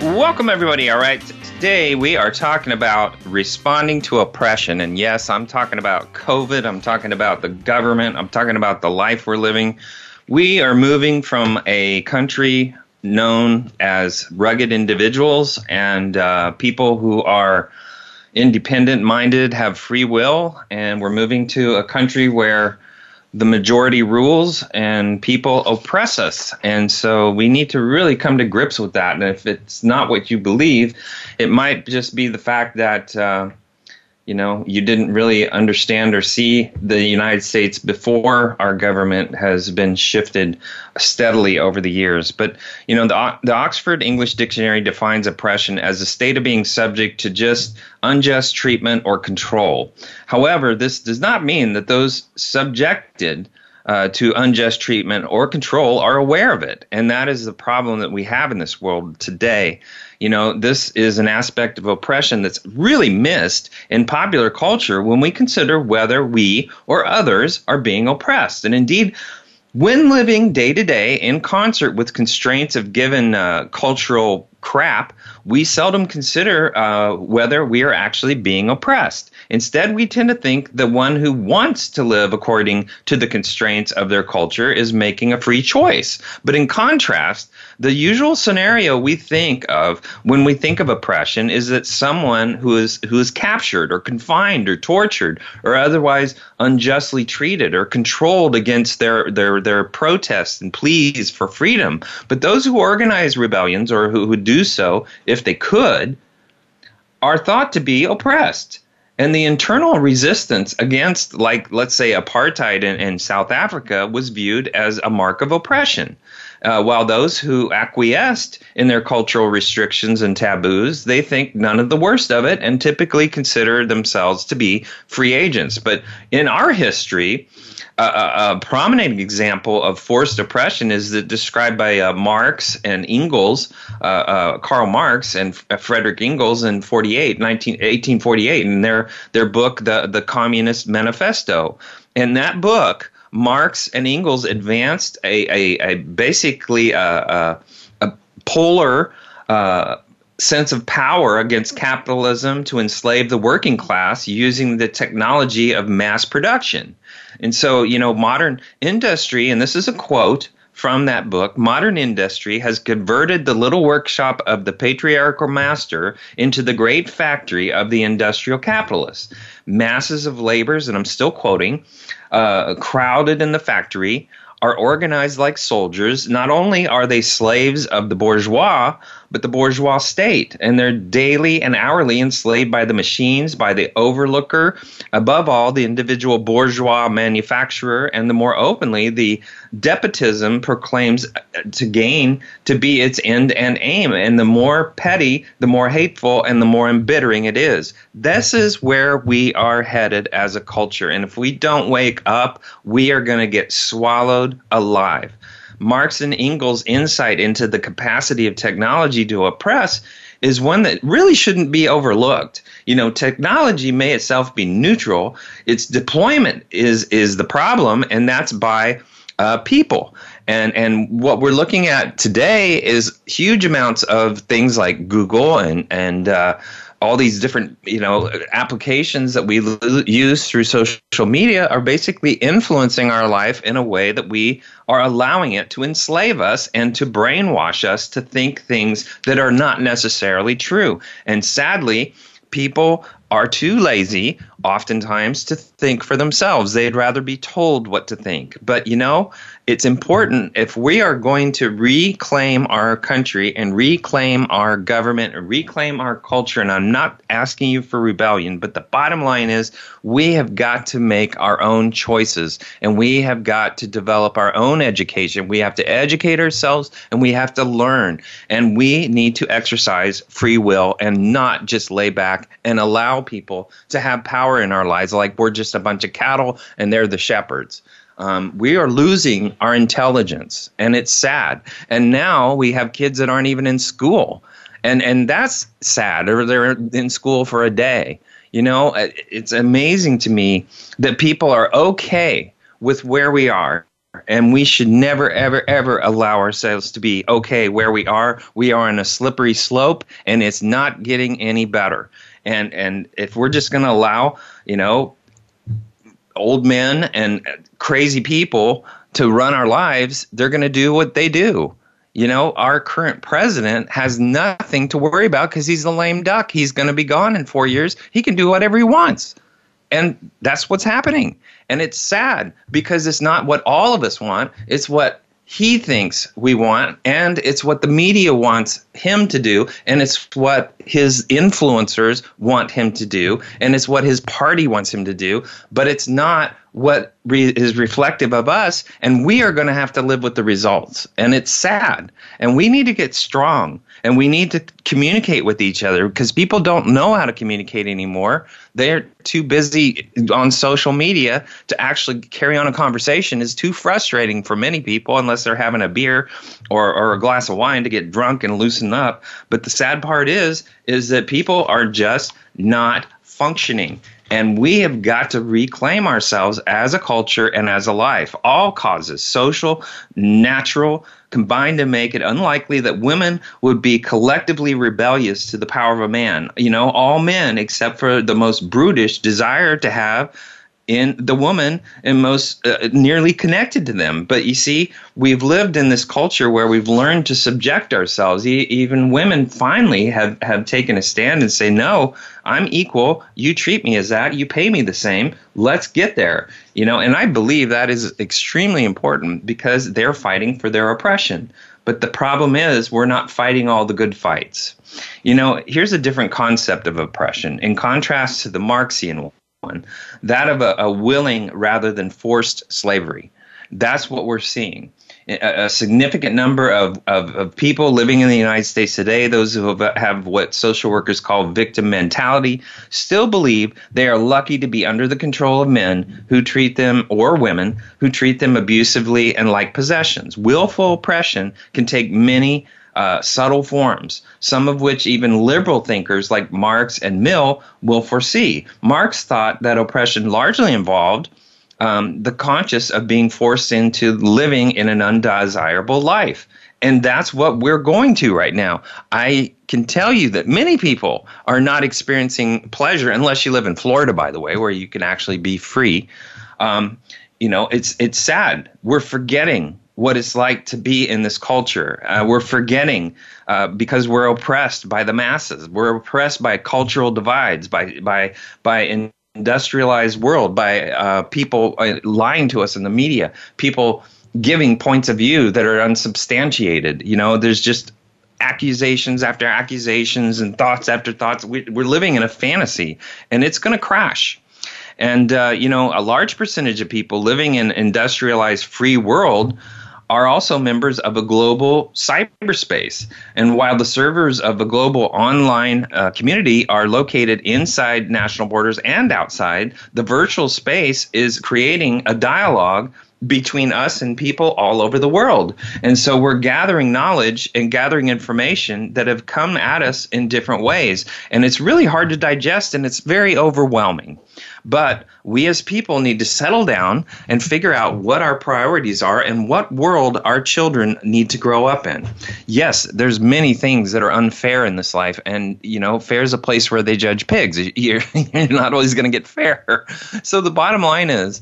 Welcome, everybody. All right. Today, we are talking about responding to oppression. And yes, I'm talking about COVID. I'm talking about the government. I'm talking about the life we're living. We are moving from a country known as rugged individuals and uh, people who are independent minded, have free will, and we're moving to a country where the majority rules and people oppress us. And so we need to really come to grips with that. And if it's not what you believe, it might just be the fact that. Uh, you know, you didn't really understand or see the United States before our government has been shifted steadily over the years. But, you know, the, the Oxford English Dictionary defines oppression as a state of being subject to just unjust treatment or control. However, this does not mean that those subjected uh, to unjust treatment or control are aware of it. And that is the problem that we have in this world today. You know, this is an aspect of oppression that's really missed in popular culture when we consider whether we or others are being oppressed. And indeed, when living day to day in concert with constraints of given uh, cultural crap, we seldom consider uh, whether we are actually being oppressed. Instead, we tend to think the one who wants to live according to the constraints of their culture is making a free choice. But in contrast, the usual scenario we think of when we think of oppression is that someone who is who is captured or confined or tortured or otherwise unjustly treated or controlled against their their their protests and pleas for freedom. But those who organize rebellions or who, who do so if they could are thought to be oppressed and the internal resistance against like let's say apartheid in, in south africa was viewed as a mark of oppression uh, while those who acquiesced in their cultural restrictions and taboos, they think none of the worst of it and typically consider themselves to be free agents. But in our history, a, a, prominent example of forced oppression is that described by uh, Marx and Engels, uh, uh, Karl Marx and F- Frederick Engels in 48, 19, 1848, in their, their book, the, the Communist Manifesto. In that book, Marx and Engels advanced a, a, a basically a, a, a polar uh, sense of power against capitalism to enslave the working class using the technology of mass production. And so, you know, modern industry, and this is a quote from that book, modern industry has converted the little workshop of the patriarchal master into the great factory of the industrial capitalist. Masses of laborers, and I'm still quoting, uh, crowded in the factory, are organized like soldiers. Not only are they slaves of the bourgeois, but the bourgeois state, and they're daily and hourly enslaved by the machines, by the overlooker, above all, the individual bourgeois manufacturer, and the more openly, the despotism proclaims uh, to gain to be its end and aim. And the more petty, the more hateful, and the more embittering it is. This is where we are headed as a culture. And if we don't wake up, we are going to get swallowed alive. Marx and Engels' insight into the capacity of technology to oppress is one that really shouldn't be overlooked. You know, technology may itself be neutral; its deployment is is the problem, and that's by uh, people. And and what we're looking at today is huge amounts of things like Google and and uh, all these different you know applications that we l- use through social media are basically influencing our life in a way that we are allowing it to enslave us and to brainwash us to think things that are not necessarily true. And sadly people are too lazy, oftentimes, to think for themselves. They'd rather be told what to think. But you know, it's important if we are going to reclaim our country and reclaim our government and reclaim our culture. And I'm not asking you for rebellion, but the bottom line is we have got to make our own choices and we have got to develop our own education. We have to educate ourselves and we have to learn. And we need to exercise free will and not just lay back and allow people to have power in our lives like we're just a bunch of cattle and they're the shepherds. Um, we are losing our intelligence, and it's sad. And now we have kids that aren't even in school, and and that's sad. Or they're in school for a day. You know, it's amazing to me that people are okay with where we are and we should never ever ever allow ourselves to be okay where we are we are on a slippery slope and it's not getting any better and and if we're just going to allow you know old men and crazy people to run our lives, they're going to do what they do. You know, our current president has nothing to worry about because he's a lame duck. He's going to be gone in four years. He can do whatever he wants. And that's what's happening. And it's sad because it's not what all of us want, it's what he thinks we want, and it's what the media wants him to do, and it's what his influencers want him to do, and it's what his party wants him to do, but it's not what re- is reflective of us, and we are going to have to live with the results. And it's sad. And we need to get strong and we need to communicate with each other because people don't know how to communicate anymore. They're too busy on social media to actually carry on a conversation is too frustrating for many people unless they're having a beer or, or a glass of wine to get drunk and loosen up. But the sad part is is that people are just not functioning. And we have got to reclaim ourselves as a culture and as a life. All causes, social, natural, combined to make it unlikely that women would be collectively rebellious to the power of a man. You know, all men, except for the most brutish, desire to have in the woman and most uh, nearly connected to them. But you see, we've lived in this culture where we've learned to subject ourselves. E- even women finally have, have taken a stand and say, no, I'm equal. You treat me as that. You pay me the same. Let's get there. You know, and I believe that is extremely important because they're fighting for their oppression. But the problem is, we're not fighting all the good fights. You know, here's a different concept of oppression. In contrast to the Marxian one that of a, a willing rather than forced slavery. That's what we're seeing. A, significant number of, of, of, people living in the United States today, those who have, have what social workers call victim mentality, still believe they are lucky to be under the control of men who treat them, or women, who treat them abusively and like possessions. Willful oppression can take many uh, subtle forms, some of which even liberal thinkers like Marx and Mill will foresee. Marx thought that oppression largely involved um, the conscious of being forced into living in an undesirable life. And that's what we're going to right now. I can tell you that many people are not experiencing pleasure unless you live in Florida, by the way, where you can actually be free. Um, you know, it's it's sad. We're forgetting what it's like to be in this culture. Uh, we're forgetting uh, because we're oppressed by the masses. We're oppressed by cultural divides, by by by industrialized world, by uh, people uh, lying to us in the media, people giving points of view that are unsubstantiated. You know, there's just accusations after accusations and thoughts after thoughts. We, are living in a fantasy, and it's going to crash. And uh, you know, a large percentage of people living in industrialized free world are also members of a global cyberspace. And while the servers of a global online uh, community are located inside national borders and outside, the virtual space is creating a dialogue between us and people all over the world. And so we're gathering knowledge and gathering information that have come at us in different ways. And it's really hard to digest and it's very overwhelming. But we as people need to settle down and figure out what our priorities are and what world our children need to grow up in. Yes, there's many things that are unfair in this life and you know, fair is a place where they judge pigs. You're, you're not always going to get fair. So the bottom line is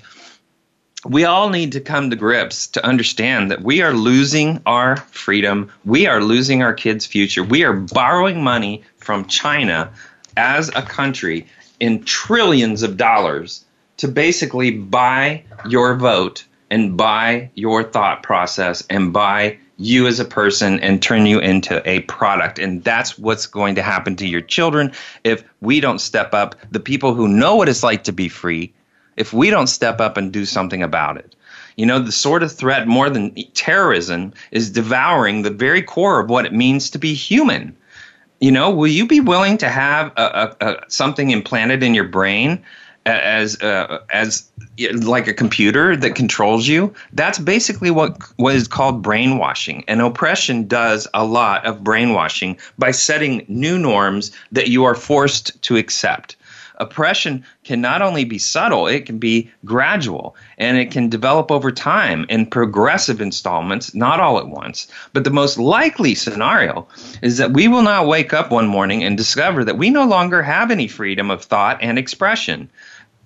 we all need to come to grips to understand that we are losing our freedom. We are losing our kids' future. We are borrowing money from China as a country in trillions of dollars to basically buy your vote and buy your thought process and buy you as a person and turn you into a product. And that's what's going to happen to your children if we don't step up. The people who know what it's like to be free, if we don't step up and do something about it. You know, the sort of threat more than terrorism is devouring the very core of what it means to be human. You know, will you be willing to have a, a, a something implanted in your brain as uh, as like a computer that controls you. That's basically what what is called brainwashing. And oppression does a lot of brainwashing by setting new norms that you are forced to accept. Oppression can not only be subtle, it can be gradual and it can develop over time in progressive installments, not all at once. But the most likely scenario is that we will not wake up one morning and discover that we no longer have any freedom of thought and expression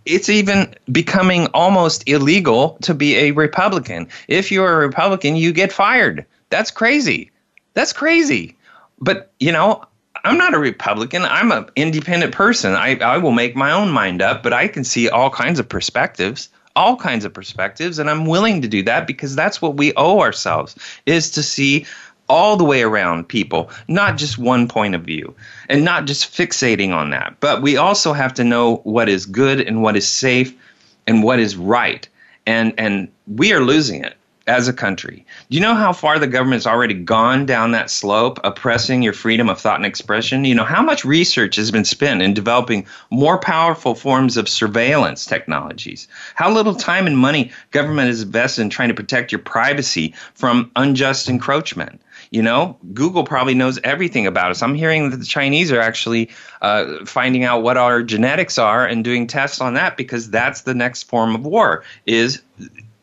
it's even becoming almost illegal to be a Republican. If you're a Republican, you get fired. That's crazy. That's crazy. But, you know, I'm not a Republican. I'm an independent person. I, I will make my own mind up, but I can see all kinds of perspectives, all kinds of perspectives, and I'm willing to do that because that's what we owe ourselves is to see all the way around people, not just one point of view, and not just fixating on that. But we also have to know what is good and what is safe and what is right. And and we are losing it as a country. Do you know how far the government's already gone down that slope, oppressing your freedom of thought and expression? You know how much research has been spent in developing more powerful forms of surveillance technologies? How little time and money government has invested in trying to protect your privacy from unjust encroachment? You know, Google probably knows everything about us. I'm hearing that the Chinese are actually uh, finding out what our genetics are and doing tests on that because that's the next form of war is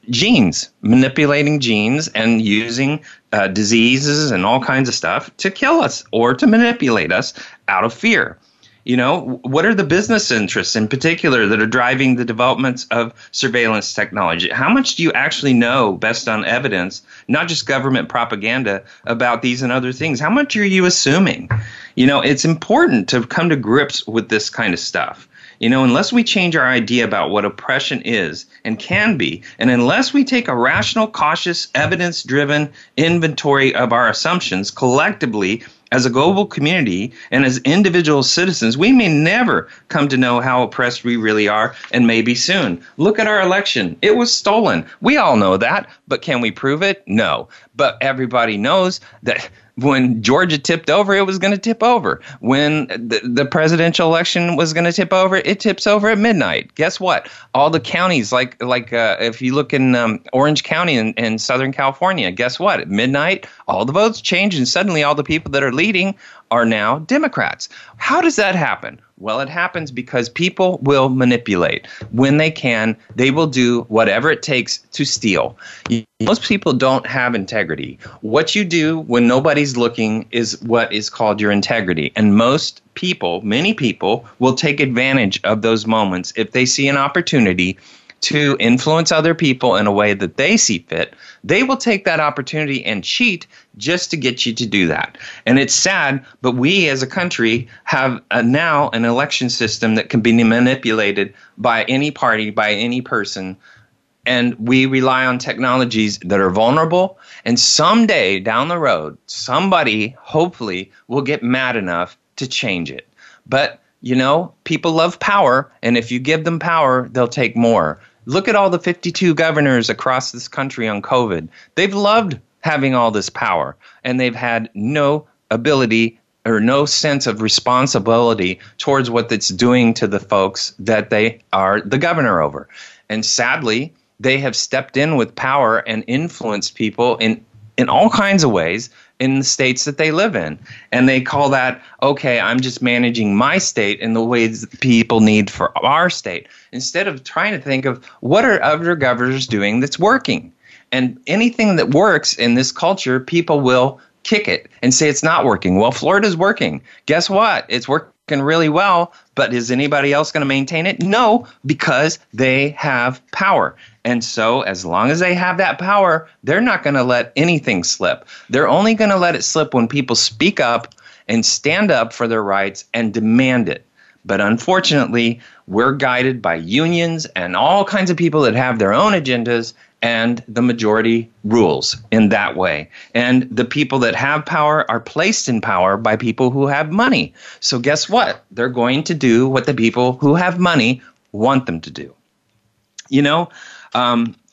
genes, manipulating genes and using uh, diseases and all kinds of stuff to kill us or to manipulate us out of fear. You know, what are the business interests in particular that are driving the developments of surveillance technology? How much do you actually know, based on evidence, not just government propaganda, about these and other things? How much are you assuming? You know, it's important to come to grips with this kind of stuff. You know, unless we change our idea about what oppression is and can be, and unless we take a rational, cautious, evidence driven inventory of our assumptions collectively as a global community and as individual citizens, we may never come to know how oppressed we really are, and maybe soon. Look at our election. It was stolen. We all know that, but can we prove it? No. But everybody knows that when Georgia tipped over, it was going to tip over. When the, the presidential election was going to tip over, it tips over at midnight. Guess what? All the counties, like like uh, if you look in um, Orange County in, in Southern California, guess what? At midnight, all the votes change, and suddenly all the people that are leading are now Democrats. How does that happen? Well, it happens because people will manipulate. When they can, they will do whatever it takes to steal. Most people don't have integrity. What you do when nobody's looking is what is called your integrity. And most people, many people, will take advantage of those moments if they see an opportunity to influence other people in a way that they see fit, they will take that opportunity and cheat just to get you to do that. And it's sad, but we as a country have a, now an election system that can be manipulated by any party, by any person. And we rely on technologies that are vulnerable. And someday down the road, somebody hopefully will get mad enough to change it. But you know, people love power, and if you give them power, they'll take more. Look at all the 52 governors across this country on COVID. They've loved having all this power, and they've had no ability or no sense of responsibility towards what it's doing to the folks that they are the governor over. And sadly, they have stepped in with power and influenced people in in all kinds of ways in the states that they live in. And they call that, okay, I'm just managing my state in the ways that people need for our state, instead of trying to think of what are other governors doing that's working. And anything that works in this culture, people will kick it and say it's not working. Well, Florida's working. Guess what? It's working really well, but is anybody else going to maintain it? No, because they have power. And so, as long as they have that power, they're not going to let anything slip. They're only going to let it slip when people speak up and stand up for their rights and demand it. But unfortunately, we're guided by unions and all kinds of people that have their own agendas, and the majority rules in that way. And the people that have power are placed in power by people who have money. So, guess what? They're going to do what the people who have money want them to do. You know, um,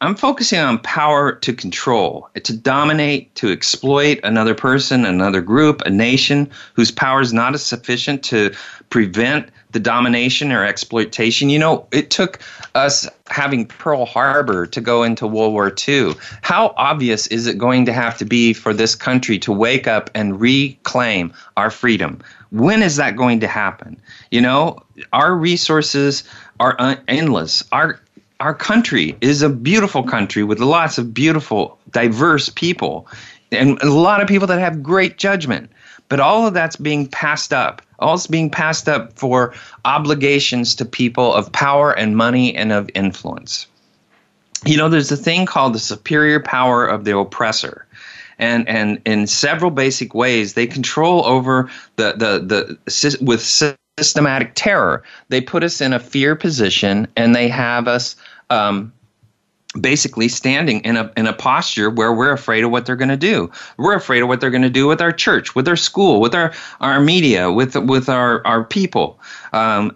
I'm focusing on power to control, to dominate, to exploit another person, another group, a nation whose power is not sufficient to prevent the domination or exploitation. You know, it took us having Pearl Harbor to go into World War II. How obvious is it going to have to be for this country to wake up and reclaim our freedom? When is that going to happen? You know, our resources are endless. Our our country is a beautiful country with lots of beautiful, diverse people and a lot of people that have great judgment. But all of that's being passed up. All it's being passed up for obligations to people of power and money and of influence. You know, there's a thing called the superior power of the oppressor. And, and in several basic ways, they control over the, the, the with systematic terror. They put us in a fear position and they have us um, basically standing in a in a posture where we're afraid of what they're going to do. We're afraid of what they're going to do with our church, with our school, with our our media, with with our our people, um,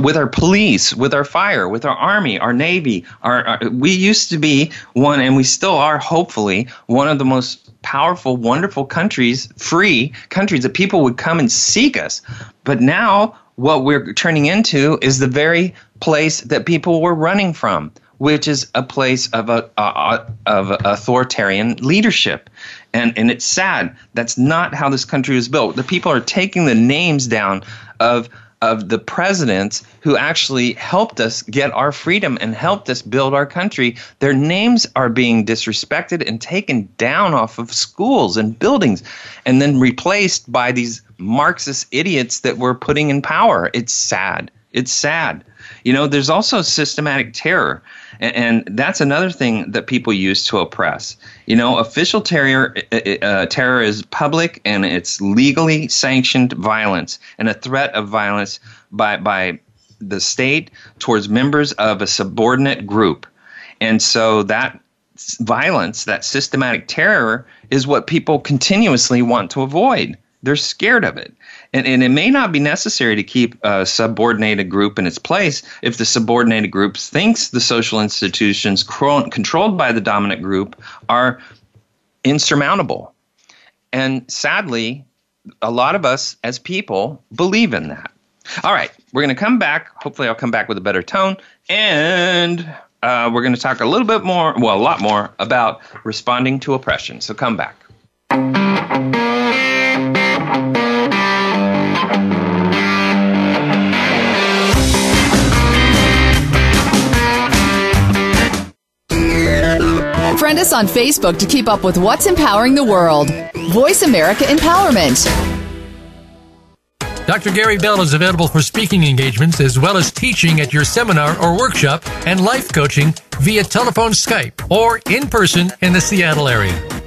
with our police, with our fire, with our army, our navy. Our, our we used to be one, and we still are, hopefully, one of the most powerful, wonderful countries, free countries that people would come and seek us. But now what we're turning into is the very place that people were running from, which is a place of a, of authoritarian leadership. And and it's sad. That's not how this country was built. The people are taking the names down of of the presidents who actually helped us get our freedom and helped us build our country. Their names are being disrespected and taken down off of schools and buildings and then replaced by these Marxist idiots that we're putting in power. It's sad. It's sad. You know, there's also systematic terror, and, and that's another thing that people use to oppress. You know, official terror, uh, uh, uh, terror is public and it's legally sanctioned violence and a threat of violence by by the state towards members of a subordinate group, and so that violence, that systematic terror, is what people continuously want to avoid. They're scared of it. And, and it may not be necessary to keep a subordinated group in its place if the subordinated group thinks the social institutions controlled by the dominant group are insurmountable. And sadly, a lot of us as people believe in that. All right, we're going to come back. Hopefully, I'll come back with a better tone. And uh, we're going to talk a little bit more, well, a lot more about responding to oppression. So come back. Friend us on Facebook to keep up with what's empowering the world. Voice America Empowerment. Dr. Gary Bell is available for speaking engagements as well as teaching at your seminar or workshop and life coaching via telephone Skype or in person in the Seattle area.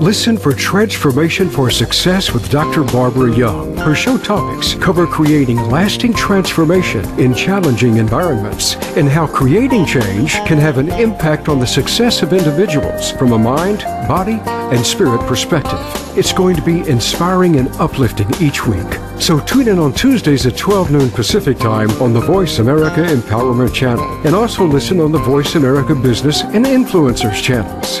Listen for Transformation for Success with Dr. Barbara Young. Her show topics cover creating lasting transformation in challenging environments and how creating change can have an impact on the success of individuals from a mind, body, and spirit perspective. It's going to be inspiring and uplifting each week. So tune in on Tuesdays at 12 noon Pacific Time on the Voice America Empowerment Channel and also listen on the Voice America Business and Influencers channels.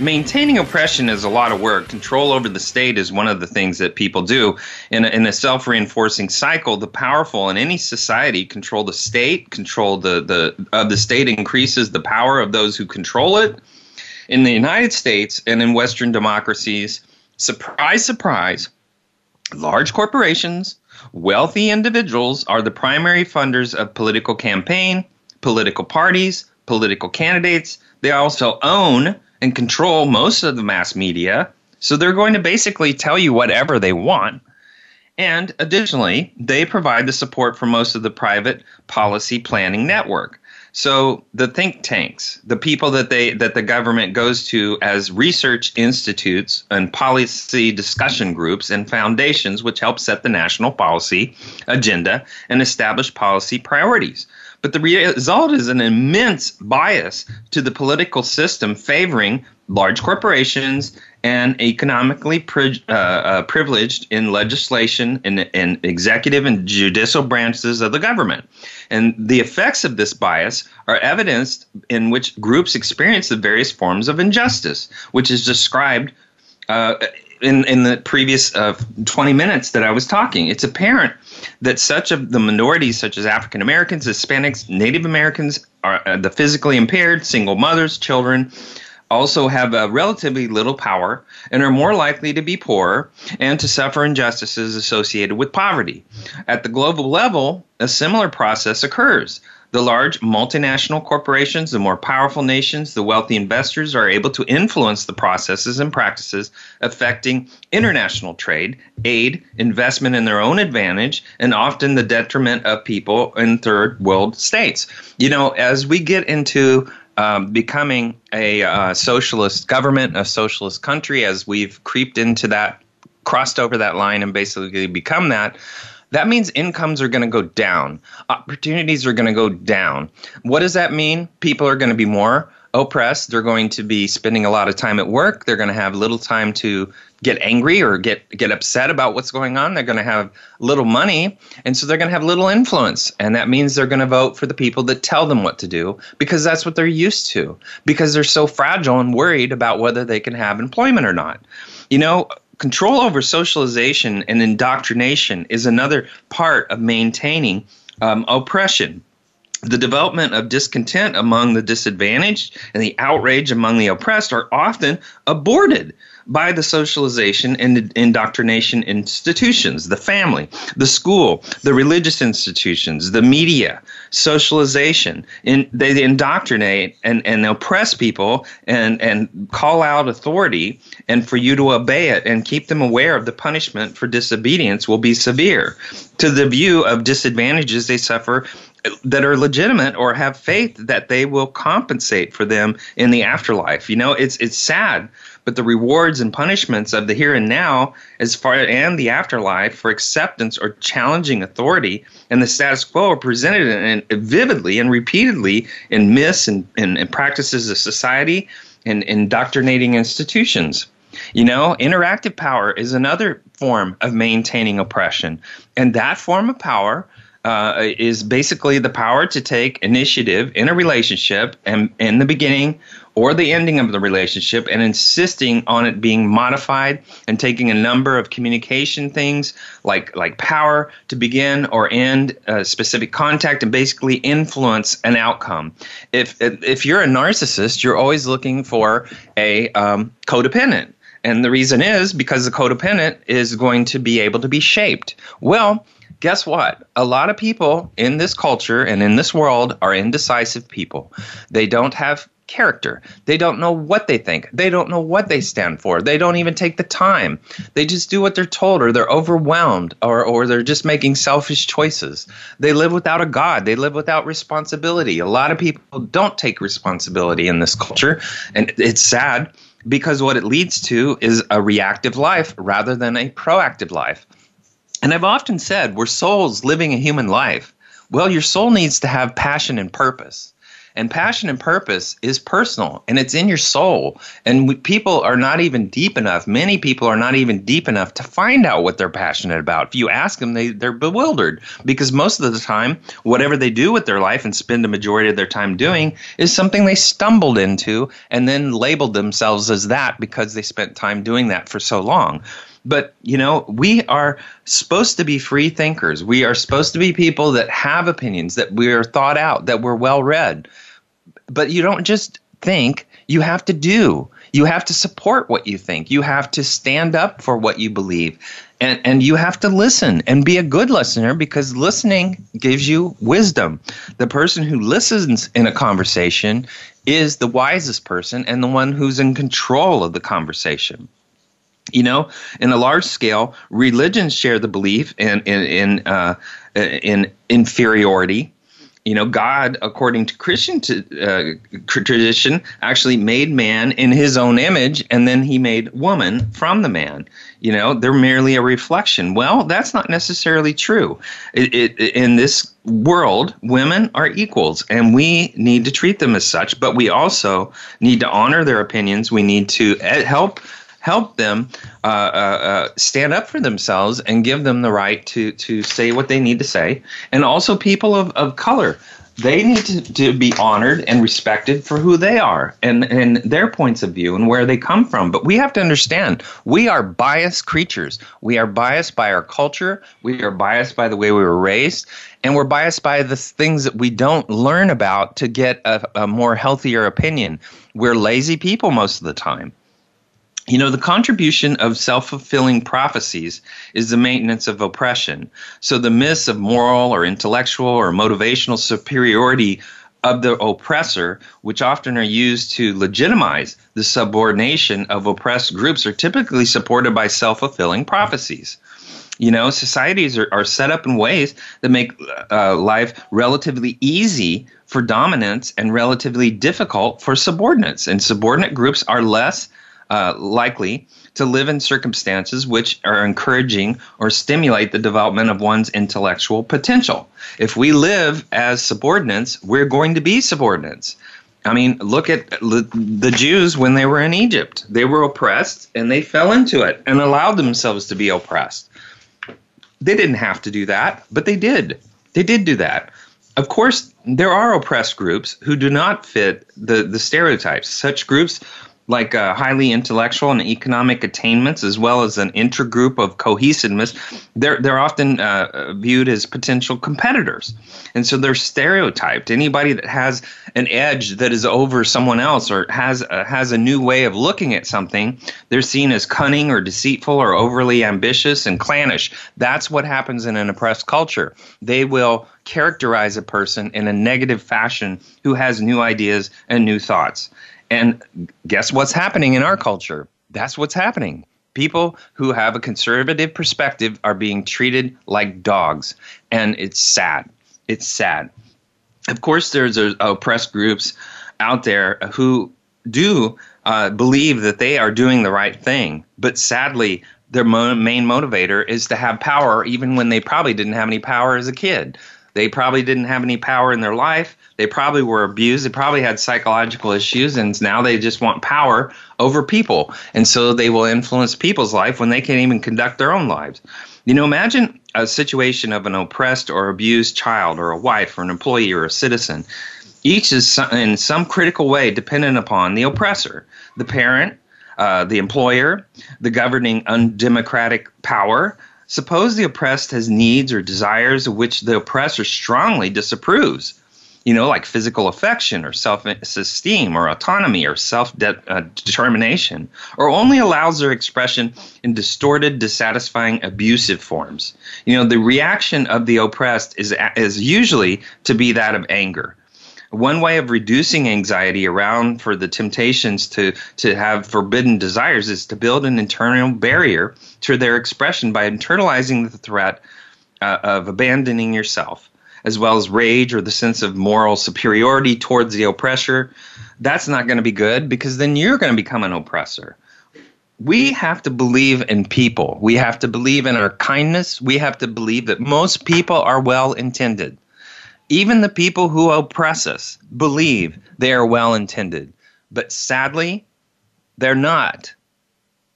maintaining oppression is a lot of work. Control over the state is one of the things that people do. In a, in a self reinforcing cycle, the powerful in any society control the state, control the, the of the state increases the power of those who control it. In the United States and in Western democracies, surprise, surprise, large corporations, wealthy individuals are the primary funders of political campaign, political parties, political candidates. They also own and control most of the mass media. So they're going to basically tell you whatever they want. And additionally, they provide the support for most of the private policy planning network. So the think tanks, the people that they that the government goes to as research institutes and policy discussion groups and foundations which help set the national policy agenda and establish policy priorities. But the result is an immense bias to the political system favoring large corporations and economically pri- uh, uh, privileged in legislation and, and executive and judicial branches of the government. And the effects of this bias are evidenced in which groups experience the various forms of injustice, which is described uh, in, in the previous uh, 20 minutes that I was talking. It's apparent that such of the minorities, such as African Americans, Hispanics, Native Americans, are uh, the physically impaired, single mothers, children, also have uh, relatively little power and are more likely to be poor and to suffer injustices associated with poverty. At the global level, a similar process occurs. The large multinational corporations, the more powerful nations, the wealthy investors are able to influence the processes and practices affecting international trade, aid, investment in their own advantage, and often the detriment of people in third world states. You know, as we get into um, becoming a uh, socialist government, a socialist country, as we've creeped into that, crossed over that line, and basically become that, that means incomes are going to go down, opportunities are going to go down. What does that mean? People are going to be more oppressed. They're going to be spending a lot of time at work. They're going to have little time to get angry or get get upset about what's going on. They're going to have little money, and so they're going to have little influence. And that means they're going to vote for the people that tell them what to do because that's what they're used to. Because they're so fragile and worried about whether they can have employment or not. You know, control over socialization and indoctrination is another part of maintaining um, oppression. The development of discontent among the disadvantaged and the outrage among the oppressed are often aborted by the socialization and indoctrination institutions, the family, the school, the religious institutions, the media, socialization. In, they indoctrinate and, and oppress people and, and call out authority, and for you to obey it and keep them aware of the punishment for disobedience will be severe. To the view of disadvantages they suffer that are legitimate or have faith that they will compensate for them in the afterlife. You know, it's it's sad but the rewards and punishments of the here and now as far and the afterlife for acceptance or challenging authority and the status quo are presented in, in vividly and repeatedly in myths and, and, and practices of society and indoctrinating institutions. You know, interactive power is another form of maintaining oppression. And that form of power uh, is basically the power to take initiative in a relationship and in the beginning or the ending of the relationship and insisting on it being modified and taking a number of communication things like like power to begin or end a specific contact and basically influence an outcome. If if you're a narcissist, you're always looking for a um, codependent. And the reason is because the codependent is going to be able to be shaped. Well, guess what? A lot of people in this culture and in this world are indecisive people. They don't have character. They don't know what they think. They don't know what they stand for. They don't even take the time. They just do what they're told or they're overwhelmed or, or they're just making selfish choices. They live without a God. They live without responsibility. A lot of people don't take responsibility in this culture. And it's sad because what it leads to is a reactive life rather than a proactive life. And I've often said, we're souls living a human life. Well, your soul needs to have passion and purpose. And passion and purpose is personal and it's in your soul. And we, people are not even deep enough. Many people are not even deep enough to find out what they're passionate about. If you ask them, they, they're bewildered because most of the time, whatever they do with their life and spend a majority of their time doing is something they stumbled into and then labeled themselves as that because they spent time doing that for so long. But, you know, we are supposed to be free thinkers. We are supposed to be people that have opinions, that we're thought out, that we're well read. But you don't just think, you have to do. You have to support what you think. You have to stand up for what you believe. And, and you have to listen and be a good listener because listening gives you wisdom. The person who listens in a conversation is the wisest person and the one who's in control of the conversation. You know, in a large scale, religions share the belief in in in, uh, in inferiority. You know, God, according to Christian uh, tradition, actually made man in His own image, and then He made woman from the man. You know, they're merely a reflection. Well, that's not necessarily true. It, it, in this world, women are equals, and we need to treat them as such. But we also need to honor their opinions. We need to eh, help help them uh, uh, uh, stand up for themselves and give them the right to to say what they need to say. And also, people of, of color, they need to, to be honored and respected for who they are and, and their points of view and where they come from. But we have to understand we are biased creatures. We are biased by our culture, we are biased by the way we were raised, and we're biased by the things that we don't learn about to get a, a more healthier opinion. We're lazy people most of the time. You know, the contribution of self fulfilling prophecies is the maintenance of oppression. So the myths of moral or intellectual or motivational superiority of the oppressor, which often are used to legitimize the subordination of oppressed groups, are typically supported by self fulfilling prophecies. You know, societies are, are set up in ways that make uh, life relatively easy for dominants and relatively difficult for subordinates. And subordinate groups are less uh, likely to live in circumstances which are encouraging or stimulate the development of one's intellectual potential. If we live as subordinates, we're going to be subordinates. I mean, look at the Jews when they were in Egypt. They were oppressed and they fell into it and allowed themselves to be oppressed. They didn't have to do that, but they did. They did do that. Of course, there are oppressed groups who do not fit the, the stereotypes. Such groups like uh, highly intellectual and economic attainments, as well as an intergroup of cohesiveness, they're they're often uh, viewed as potential competitors, and so they're stereotyped. Anybody that has an edge that is over someone else or has uh, has a new way of looking at something, they're seen as cunning or deceitful or overly ambitious and clannish. That's what happens in an oppressed culture. They will characterize a person in a negative fashion who has new ideas and new thoughts. And guess what's happening in our culture? That's what's happening. People who have a conservative perspective are being treated like dogs. And it's sad. It's sad. Of course, there's oppressed groups out there who do uh, believe that they are doing the right thing. But sadly, their mo- main motivator is to have power, even when they probably didn't have any power as a kid. They probably didn't have any power in their life. They probably were abused. They probably had psychological issues, and now they just want power over people. And so they will influence people's life when they can't even conduct their own lives. You know, imagine a situation of an oppressed or abused child, or a wife, or an employee, or a citizen. Each is in some critical way dependent upon the oppressor, the parent, uh, the employer, the governing undemocratic power. Suppose the oppressed has needs or desires of which the oppressor strongly disapproves you know, like physical affection or self esteem or autonomy or self uh, determination, or only allows their expression in distorted, dissatisfying, abusive forms. You know, the reaction of the oppressed is, is usually to be that of anger. One way of reducing anxiety around for the temptations to, to have forbidden desires is to build an internal barrier to their expression by internalizing the threat uh, of abandoning yourself, as well as rage or the sense of moral superiority towards the oppressor. That's not going to be good because then you're going to become an oppressor we have to believe in people. We have to believe in our kindness. We have to believe that most people are well intended. Even the people who oppress us believe they are well intended. But sadly, they're not.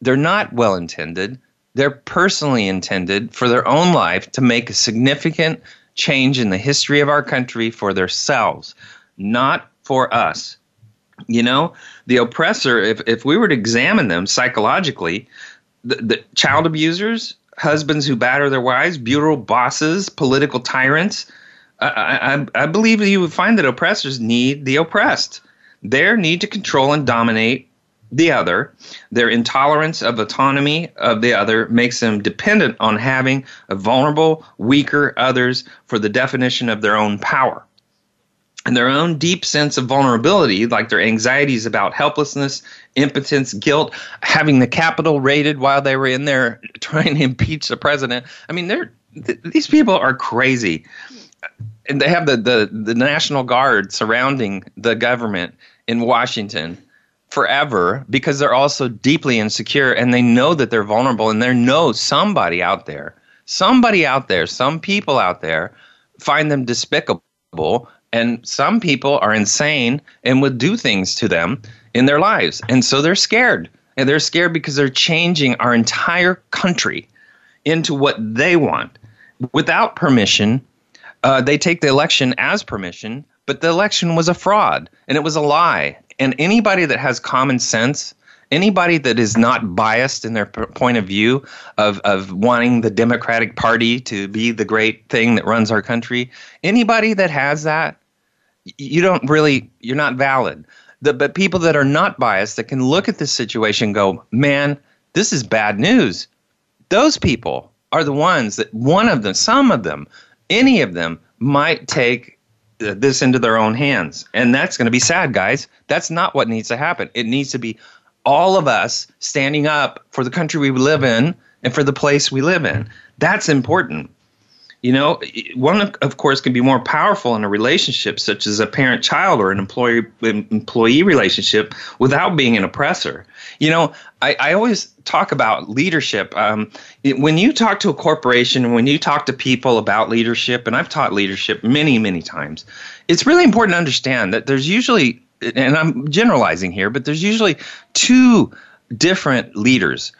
They're not well intended. They're personally intended for their own life to make a significant change in the history of our country for themselves, not for us. You know, the oppressor, if, if we were to examine them psychologically, the, the child abusers, husbands who batter their wives, brutal bosses, political tyrants, I, I, I believe you would find that oppressors need the oppressed. Their need to control and dominate the other, their intolerance of autonomy of the other makes them dependent on having a vulnerable, weaker others for the definition of their own power. And their own deep sense of vulnerability, like their anxieties about helplessness, impotence, guilt, having the Capitol raided while they were in there trying to impeach the president. I mean, they're th- these people are crazy and they have the, the, the National Guard surrounding the government in Washington forever because they're also deeply insecure and they know that they're vulnerable and they know somebody out there, somebody out there, some people out there find them despicable and some people are insane and would do things to them in their lives. And so they're scared. And they're scared because they're changing our entire country into what they want without permission uh, they take the election as permission, but the election was a fraud and it was a lie. And anybody that has common sense, anybody that is not biased in their p- point of view of, of wanting the Democratic Party to be the great thing that runs our country, anybody that has that, you don't really, you're not valid. The, but people that are not biased, that can look at this situation and go, man, this is bad news. Those people are the ones that one of them, some of them, any of them might take this into their own hands. And that's going to be sad, guys. That's not what needs to happen. It needs to be all of us standing up for the country we live in and for the place we live in. That's important. You know, one of course can be more powerful in a relationship such as a parent-child or an employee-employee relationship without being an oppressor. You know, I, I always talk about leadership. Um, it, when you talk to a corporation, when you talk to people about leadership, and I've taught leadership many, many times, it's really important to understand that there's usually, and I'm generalizing here, but there's usually two different leaders.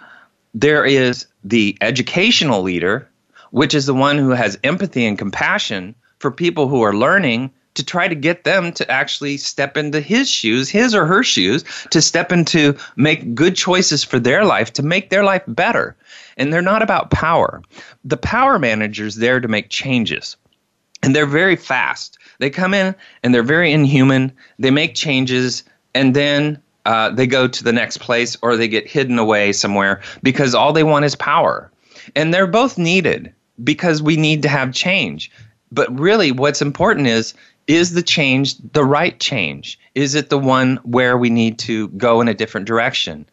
There is the educational leader which is the one who has empathy and compassion for people who are learning to try to get them to actually step into his shoes, his or her shoes, to step into make good choices for their life, to make their life better. And they're not about power. The power manager's there to make changes. And they're very fast. They come in and they're very inhuman. They make changes and then uh, they go to the next place or they get hidden away somewhere because all they want is power. And they're both needed because we need to have change. But really, what's important is is the change the right change? Is it the one where we need to go in a different direction?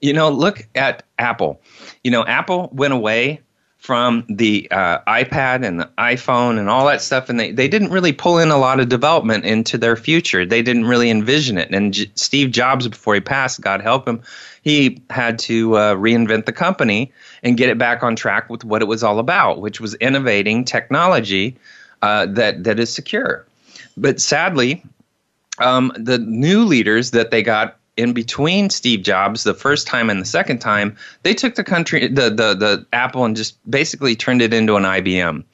You know, look at Apple. You know, Apple went away from the uh, iPad and the iPhone and all that stuff, and they, they didn't really pull in a lot of development into their future. They didn't really envision it. And J- Steve Jobs, before he passed, God help him, he had to uh, reinvent the company and get it back on track with what it was all about, which was innovating technology uh, that that is secure. But sadly, um, the new leaders that they got in between Steve Jobs the first time and the second time, they took the country the the the Apple and just basically turned it into an IBM.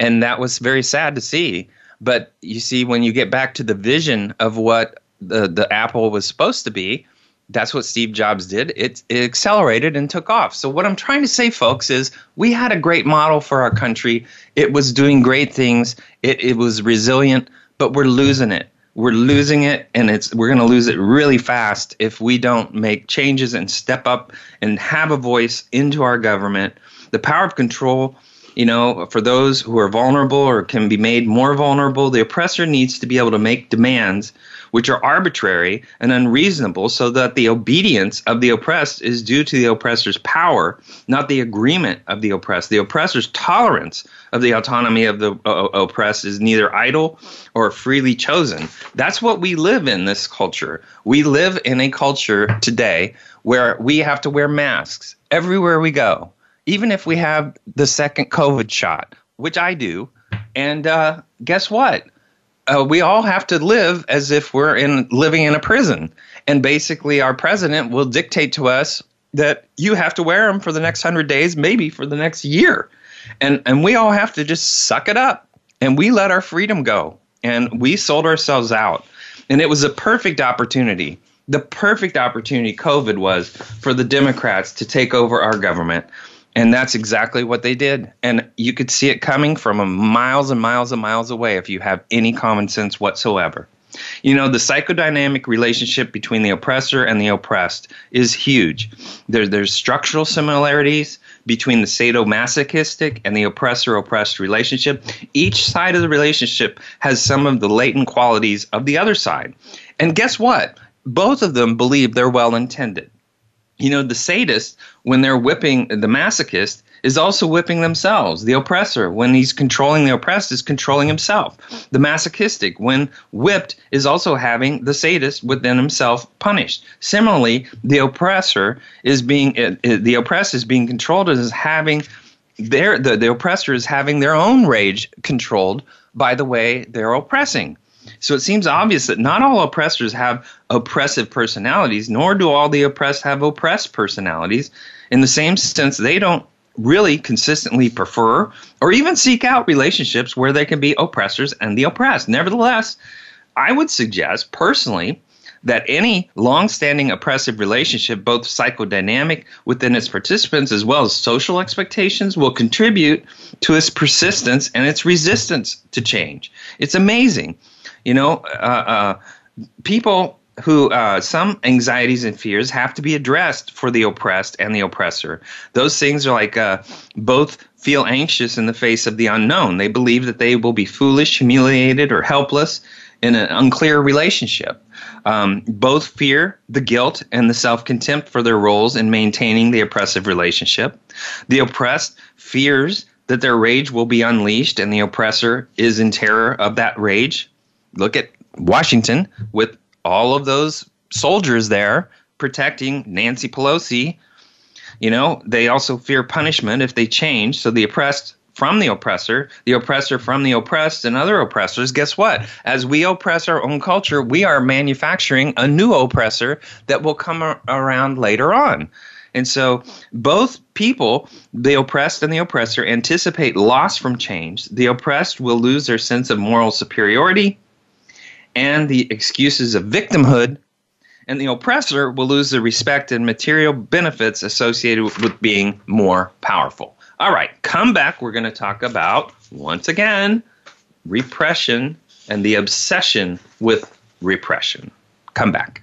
And that was very sad to see. But you see when you get back to the vision of what the the Apple was supposed to be, that's what Steve Jobs did. It, it accelerated and took off. So what I'm trying to say folks is we had a great model for our country. It was doing great things. It it was resilient, but we're losing it. We're losing it and it's we're going to lose it really fast if we don't make changes and step up and have a voice into our government. The power of control you know, for those who are vulnerable or can be made more vulnerable, the oppressor needs to be able to make demands which are arbitrary and unreasonable, so that the obedience of the oppressed is due to the oppressor's power, not the agreement of the oppressed. The oppressor's tolerance of the autonomy of the uh, oppressed is neither idle or freely chosen. That's what we live in this culture. We live in a culture today where we have to wear masks everywhere we go, even if we have the second COVID shot, which I do. And uh, guess what? Uh, we all have to live as if we're in living in a prison. And basically, our president will dictate to us that you have to wear them for the next hundred days, maybe for the next year, and and we all have to just suck it up. And we let our freedom go, and we sold ourselves out. And it was a perfect opportunity. The perfect opportunity COVID was for the Democrats to take over our government and that's exactly what they did. And you could see it coming from miles and miles and miles away if you have any common sense whatsoever. You know, the psychodynamic relationship between the oppressor and the oppressed is huge. There, there's structural similarities between the sadomasochistic and the oppressor oppressed relationship. Each side of the relationship has some of the latent qualities of the other side. And guess what? Both of them believe they're well intended you know, the sadist, when they're whipping the masochist, is also whipping themselves. The oppressor, when he's controlling the oppressed, is controlling himself. The masochistic, when whipped, is also having the sadist within himself punished. Similarly, the oppressor is being uh, the oppressed is being controlled as having their the, the oppressor is having their own rage controlled by the way they're oppressing. So it seems obvious that not all oppressors have oppressive personalities, nor do all the oppressed have oppressed personalities. In the same sense, they don't really consistently prefer or even seek out relationships where there can be oppressors and the oppressed. Nevertheless, I would suggest personally that any long-standing oppressive relationship, both psychodynamic within its participants as well as social expectations, will contribute to its persistence and its resistance to change. It's amazing. You know, uh, uh, people who uh, some anxieties and fears have to be addressed for the oppressed and the oppressor. Those things are like uh, both feel anxious in the face of the unknown. They believe that they will be foolish, humiliated, or helpless in an unclear relationship. Um, both fear the guilt and the self contempt for their roles in maintaining the oppressive relationship. The oppressed fears that their rage will be unleashed, and the oppressor is in terror of that rage look at Washington with all of those soldiers there protecting Nancy Pelosi. You know, they also fear punishment if they change. So the oppressed from the oppressor, the oppressor from the oppressed, and other oppressors. Guess what? As we oppress our own culture, we are manufacturing a new oppressor that will come around later on. And so both people, the oppressed and the oppressor, anticipate loss from change. The oppressed will lose their sense of moral superiority and the excuses of victimhood, and the oppressor will lose the respect and material benefits associated with being more powerful. All right, come back. We're going to talk about, once again, repression and the obsession with repression. Come back.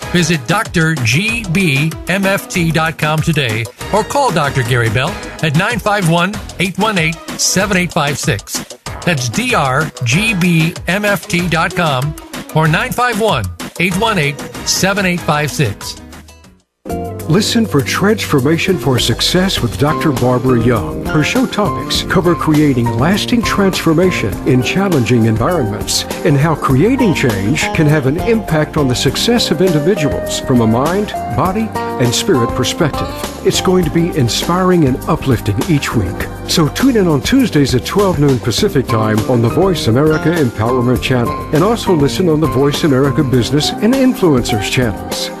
Visit drgbmft.com today or call Dr. Gary Bell at 951 818 7856. That's drgbmft.com or 951 818 7856. Listen for Transformation for Success with Dr. Barbara Young. Her show topics cover creating lasting transformation in challenging environments and how creating change can have an impact on the success of individuals from a mind, body, and spirit perspective. It's going to be inspiring and uplifting each week. So tune in on Tuesdays at 12 noon Pacific Time on the Voice America Empowerment Channel and also listen on the Voice America Business and Influencers channels.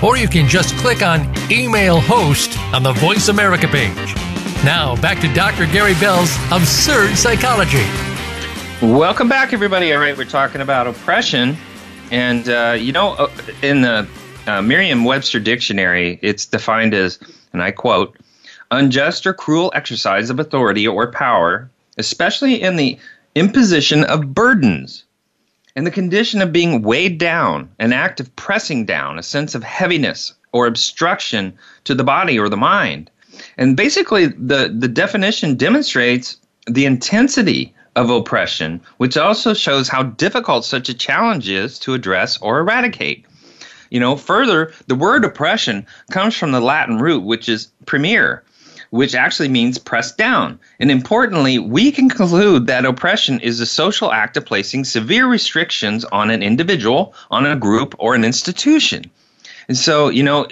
Or you can just click on Email Host on the Voice America page. Now, back to Dr. Gary Bell's Absurd Psychology. Welcome back, everybody. All right, we're talking about oppression. And, uh, you know, uh, in the uh, Merriam Webster Dictionary, it's defined as, and I quote, unjust or cruel exercise of authority or power, especially in the imposition of burdens and the condition of being weighed down, an act of pressing down, a sense of heaviness or obstruction to the body or the mind. And basically, the, the definition demonstrates the intensity of oppression, which also shows how difficult such a challenge is to address or eradicate. You know, further, the word oppression comes from the Latin root, which is premere, which actually means pressed down. And importantly, we can conclude that oppression is a social act of placing severe restrictions on an individual, on a group, or an institution. And so, you know,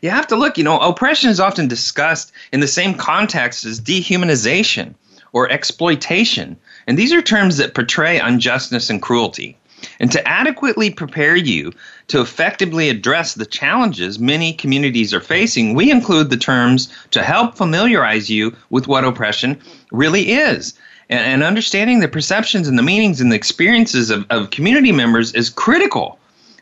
you have to look, you know, oppression is often discussed in the same context as dehumanization or exploitation. And these are terms that portray unjustness and cruelty. And to adequately prepare you to effectively address the challenges many communities are facing, we include the terms to help familiarize you with what oppression really is. And, and understanding the perceptions and the meanings and the experiences of, of community members is critical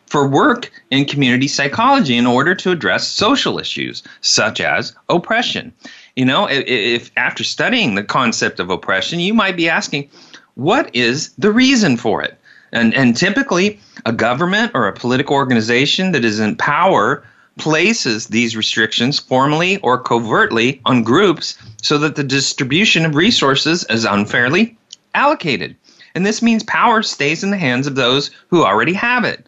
for work in community psychology in order to address social issues such as oppression. You know, if, if after studying the concept of oppression, you might be asking, what is the reason for it? And, and typically, a government or a political organization that is in power places these restrictions formally or covertly on groups so that the distribution of resources is unfairly allocated. And this means power stays in the hands of those who already have it.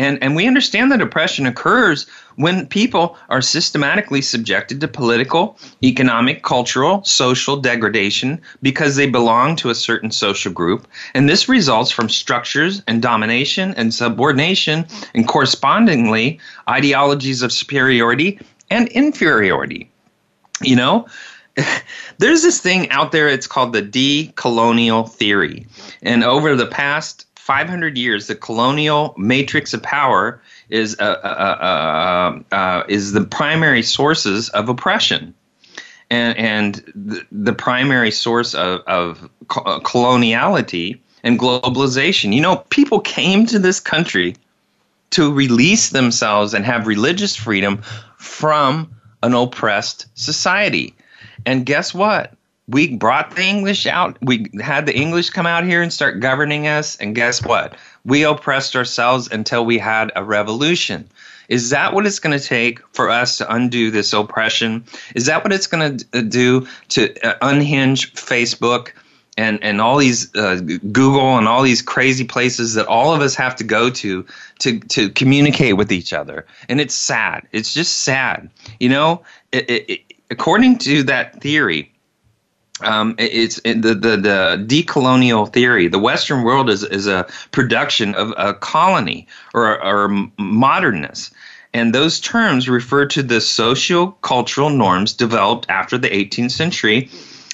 And, and we understand that oppression occurs when people are systematically subjected to political, economic, cultural, social degradation because they belong to a certain social group. And this results from structures and domination and subordination and correspondingly ideologies of superiority and inferiority. You know, there's this thing out there, it's called the decolonial theory. And over the past 500 years, the colonial matrix of power is uh, uh, uh, uh, is the primary sources of oppression, and and the, the primary source of of uh, coloniality and globalization. You know, people came to this country to release themselves and have religious freedom from an oppressed society. And guess what? We brought the English out. We had the English come out here and start governing us. And guess what? We oppressed ourselves until we had a revolution. Is that what it's going to take for us to undo this oppression? Is that what it's going to uh, do to uh, unhinge Facebook and, and all these uh, Google and all these crazy places that all of us have to go to to to communicate with each other? And it's sad. It's just sad. You know, it, it, according to that theory, um, it's the, the the decolonial theory. The Western world is is a production of a colony or or modernness, and those terms refer to the social cultural norms developed after the 18th century,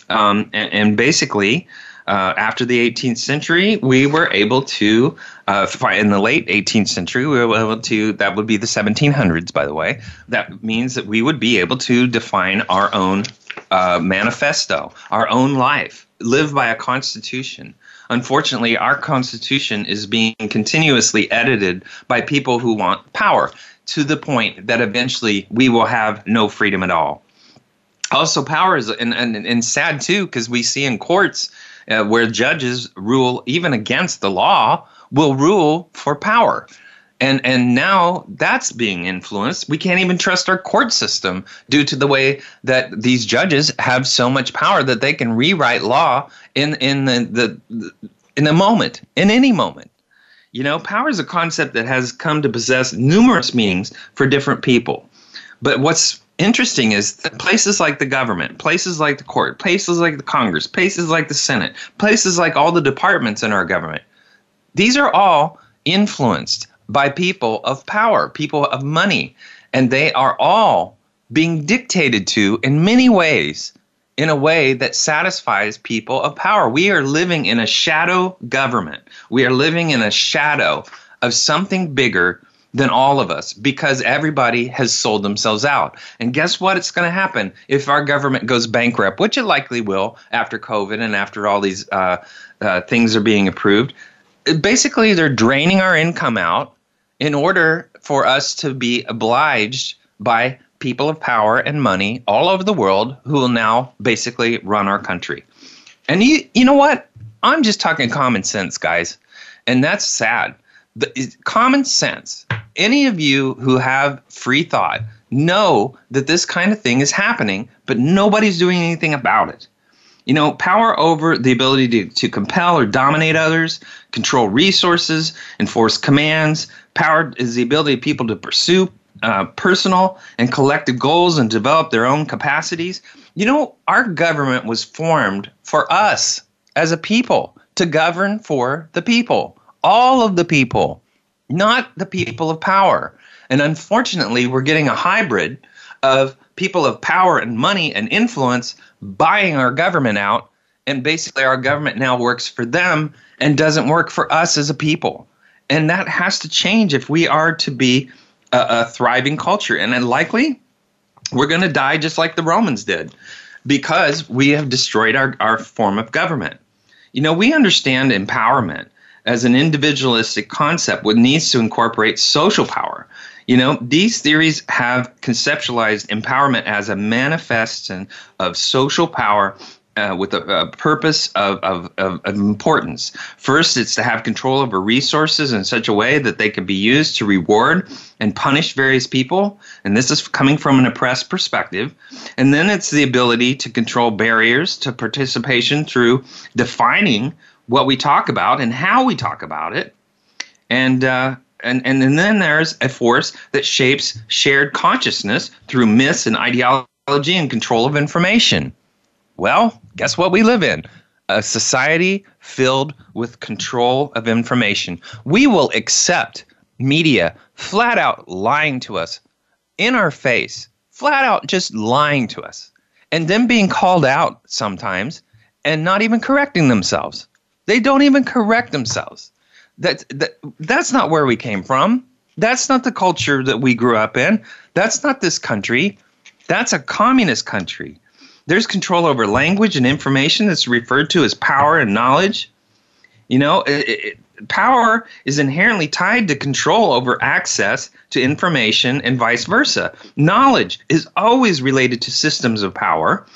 um, and, and, basically. Uh, after the 18th century, we were able to, uh, in the late 18th century, we were able to, that would be the 1700s, by the way. That means that we would be able to define our own uh, manifesto, our own life, live by a constitution. Unfortunately, our constitution is being continuously edited by people who want power to the point that eventually we will have no freedom at all. Also, power is and, and, and sad too because we see in courts uh, where judges rule even against the law will rule for power and and now that's being influenced. We can't even trust our court system due to the way that these judges have so much power that they can rewrite law in in the, the in a moment in any moment. You know power is a concept that has come to possess numerous meanings for different people. But what's interesting is places like the government places like the court places like the congress places like the senate places like all the departments in our government these are all influenced by people of power, people of money. And they are all being dictated to in many ways in a way that satisfies people of power. We are living in a shadow government. We are living in a shadow of something bigger than all of us because everybody has sold themselves out. And guess what? It's going to happen if our government goes bankrupt, which it likely will after COVID and after all these uh, uh, things are being approved. Basically, they're draining our income out in order for us to be obliged by people of power and money all over the world who will now basically run our country. And you, you know what? I'm just talking common sense, guys. And that's sad. The, common sense. Any of you who have free thought know that this kind of thing is happening, but nobody's doing anything about it. You know, power over the ability to, to compel or dominate others, control resources, enforce commands. Power is the ability of people to pursue uh, personal and collective goals and develop their own capacities. You know, our government was formed for us as a people to govern for the people, all of the people, not the people of power. And unfortunately, we're getting a hybrid of people of power and money and influence buying our government out. And basically, our government now works for them and doesn't work for us as a people. And that has to change if we are to be a, a thriving culture. And then likely, we're going to die just like the Romans did because we have destroyed our, our form of government. You know, we understand empowerment as an individualistic concept, what needs to incorporate social power. You know, these theories have conceptualized empowerment as a manifestation of social power uh, with a, a purpose of, of, of, importance. First, it's to have control over resources in such a way that they can be used to reward and punish various people. And this is coming from an oppressed perspective. And then it's the ability to control barriers to participation through defining what we talk about and how we talk about it. And uh, and, and, and then there's a force that shapes shared consciousness through myths and ideology and control of information. Well, guess what we live in? A society filled with control of information. We will accept media flat out lying to us in our face, flat out just lying to us, and then being called out sometimes and not even correcting themselves. They don't even correct themselves. That, that that's not where we came from. That's not the culture that we grew up in. That's not this country. That's a communist country. There's control over language and information that's referred to as power and knowledge. You know, it, it, power is inherently tied to control over access to information and vice versa. Knowledge is always related to systems of power.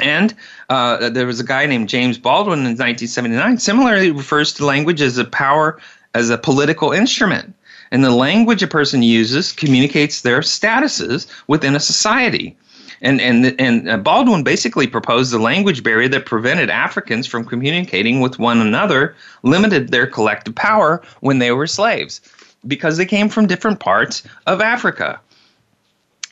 And uh, there was a guy named James Baldwin in 1979, similarly refers to language as a power, as a political instrument. And the language a person uses communicates their statuses within a society. And, and, and uh, Baldwin basically proposed the language barrier that prevented Africans from communicating with one another, limited their collective power when they were slaves, because they came from different parts of Africa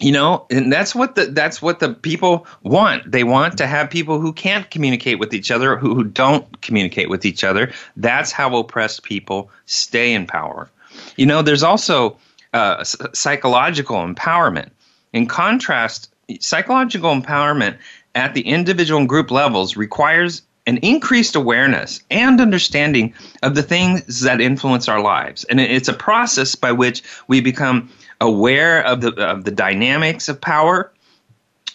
you know and that's what the that's what the people want. They want to have people who can't communicate with each other who, who don't communicate with each other. That's how oppressed people stay in power. You know there's also uh, psychological empowerment. In contrast psychological empowerment at the individual and group levels requires an increased awareness and understanding of the things that influence our lives. And it's a process by which we become aware of the of the dynamics of power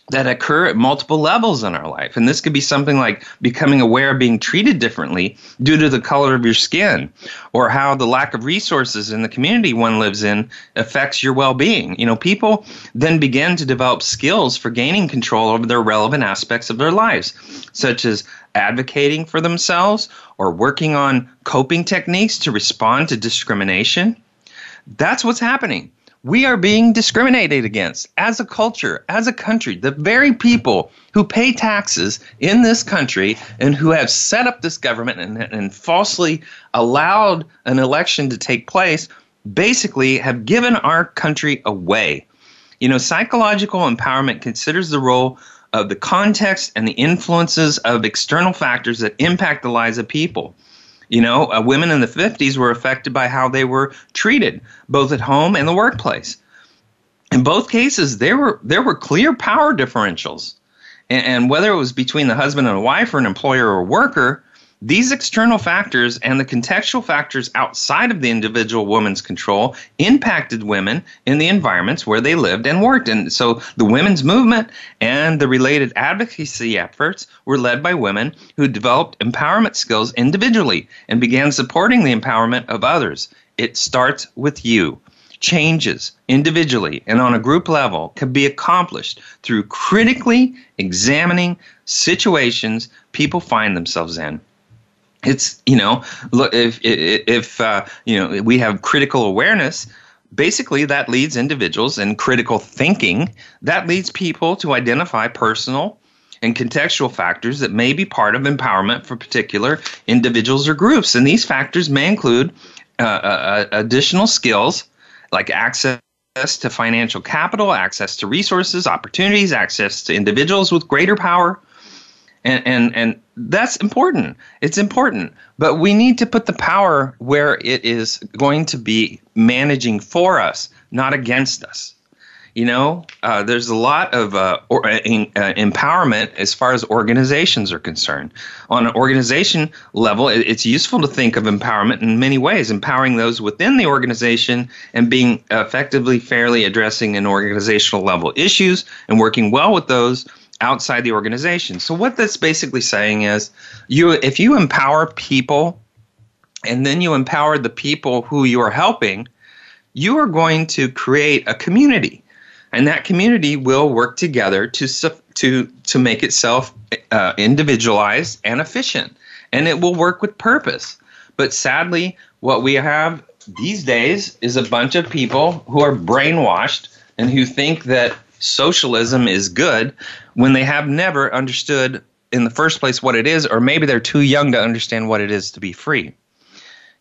that occur at multiple levels in our life. And this could be something like becoming aware of being treated differently due to the color of your skin or how the lack of resources in the community one lives in affects your well being. You know, people then begin to develop skills for gaining control over their relevant aspects of their lives, such as advocating for themselves or working on coping techniques to respond to discrimination. That's what's happening we are being discriminated against as a culture, as a country. The very people who pay taxes in this country and who have set up this government and, and falsely allowed an election to take place basically have given our country away. You know, psychological empowerment considers the role of the context and the influences of external factors that impact the lives of people. You know, uh, women in the 50s were affected by how they were treated, both at home and the workplace. In both cases, there were there were clear power differentials, and, and whether it was between the husband and wife, or an employer or a worker, these external factors and the contextual factors outside of the individual woman's control impacted women in the environments where they lived and worked. And so the women's movement and the related advocacy efforts were led by women who developed empowerment skills individually and began supporting the empowerment of others. It starts with you. Changes individually and on a group level can be accomplished through critically examining situations people find themselves in it's you know look if if uh, you know we have critical awareness basically that leads individuals and critical thinking. That leads people to identify personal and contextual factors that may be part of empowerment for particular individuals or groups. And these factors may include uh, uh, additional skills like access to financial capital access to resources opportunities access to individuals with greater power and and and that's important. It's important. But we need to put the power where it is going to be managing for us not against us. You know uh, there's a lot of uh, or, uh, uh, empowerment as far as organizations are concerned. On an organization level it, it's useful to think of empowerment in many ways empowering those within the organization and being effectively fairly addressing an organizational level issues and working well with those outside the organization. So what that's basically saying is you if you empower people and then you empower the people who you are helping, you are going to create a community. And that community will work together to to to make itself uh, individualized and efficient, and it will work with purpose. But sadly, what we have these days is a bunch of people who are brainwashed and who think that socialism is good when they have never understood in the first place what it is, or maybe they're too young to understand what it is to be free.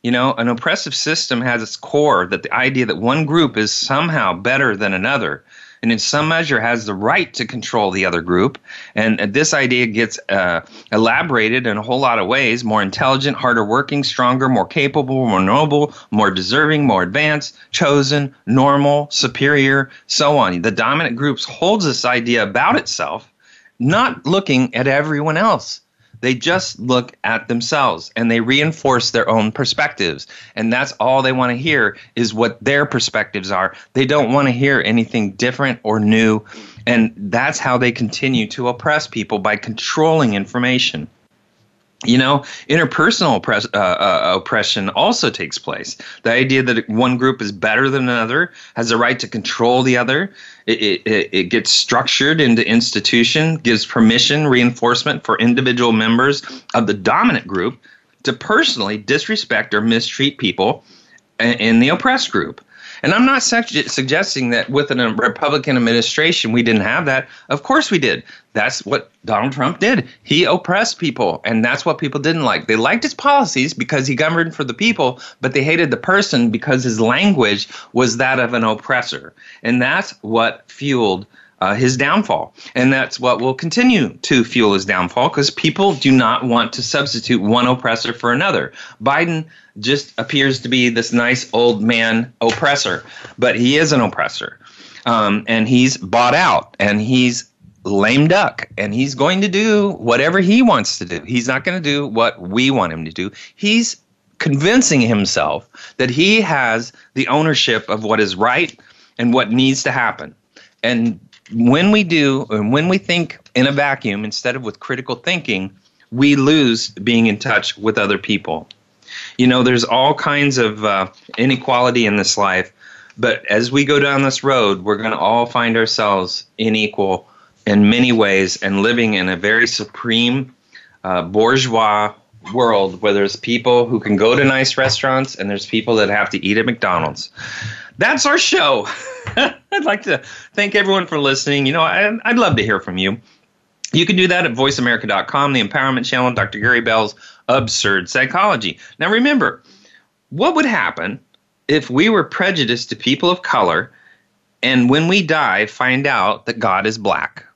You know, an oppressive system has its core that the idea that one group is somehow better than another and in some measure has the right to control the other group. And this idea gets uh, elaborated in a whole lot of ways more intelligent, harder working, stronger, more capable, more noble, more deserving, more advanced, chosen, normal, superior, so on. The dominant groups holds this idea about itself, not looking at everyone else. They just look at themselves and they reinforce their own perspectives. And that's all they want to hear is what their perspectives are. They don't want to hear anything different or new. And that's how they continue to oppress people by controlling information. You know, interpersonal uh, uh, oppression also takes place. The idea that one group is better than another, has the right to control the other, it, it, it gets structured into institution, gives permission, reinforcement for individual members of the dominant group to personally disrespect or mistreat people in the oppressed group. And I'm not su- suggesting that with a Republican administration we didn't have that. Of course we did. That's what Donald Trump did. He oppressed people, and that's what people didn't like. They liked his policies because he governed for the people, but they hated the person because his language was that of an oppressor. And that's what fueled uh, his downfall. And that's what will continue to fuel his downfall because people do not want to substitute one oppressor for another. Biden just appears to be this nice old man oppressor, but he is an oppressor. Um, and he's bought out and he's lame duck and he's going to do whatever he wants to do. He's not going to do what we want him to do. He's convincing himself that he has the ownership of what is right and what needs to happen. And when we do, and when we think in a vacuum instead of with critical thinking, we lose being in touch with other people. You know, there's all kinds of uh, inequality in this life, but as we go down this road, we're going to all find ourselves unequal in many ways and living in a very supreme uh, bourgeois world where there's people who can go to nice restaurants and there's people that have to eat at McDonald's. That's our show. I'd like to thank everyone for listening. You know, I, I'd love to hear from you. You can do that at voiceamerica.com, the empowerment channel, Dr. Gary Bell's Absurd Psychology. Now, remember, what would happen if we were prejudiced to people of color and when we die, find out that God is black?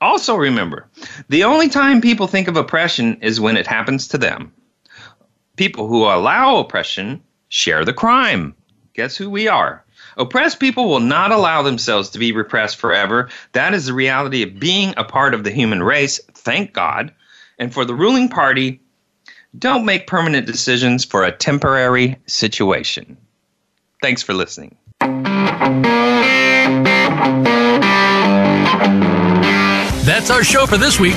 Also, remember, the only time people think of oppression is when it happens to them. People who allow oppression share the crime. Guess who we are? Oppressed people will not allow themselves to be repressed forever. That is the reality of being a part of the human race, thank God. And for the ruling party, don't make permanent decisions for a temporary situation. Thanks for listening. That's our show for this week.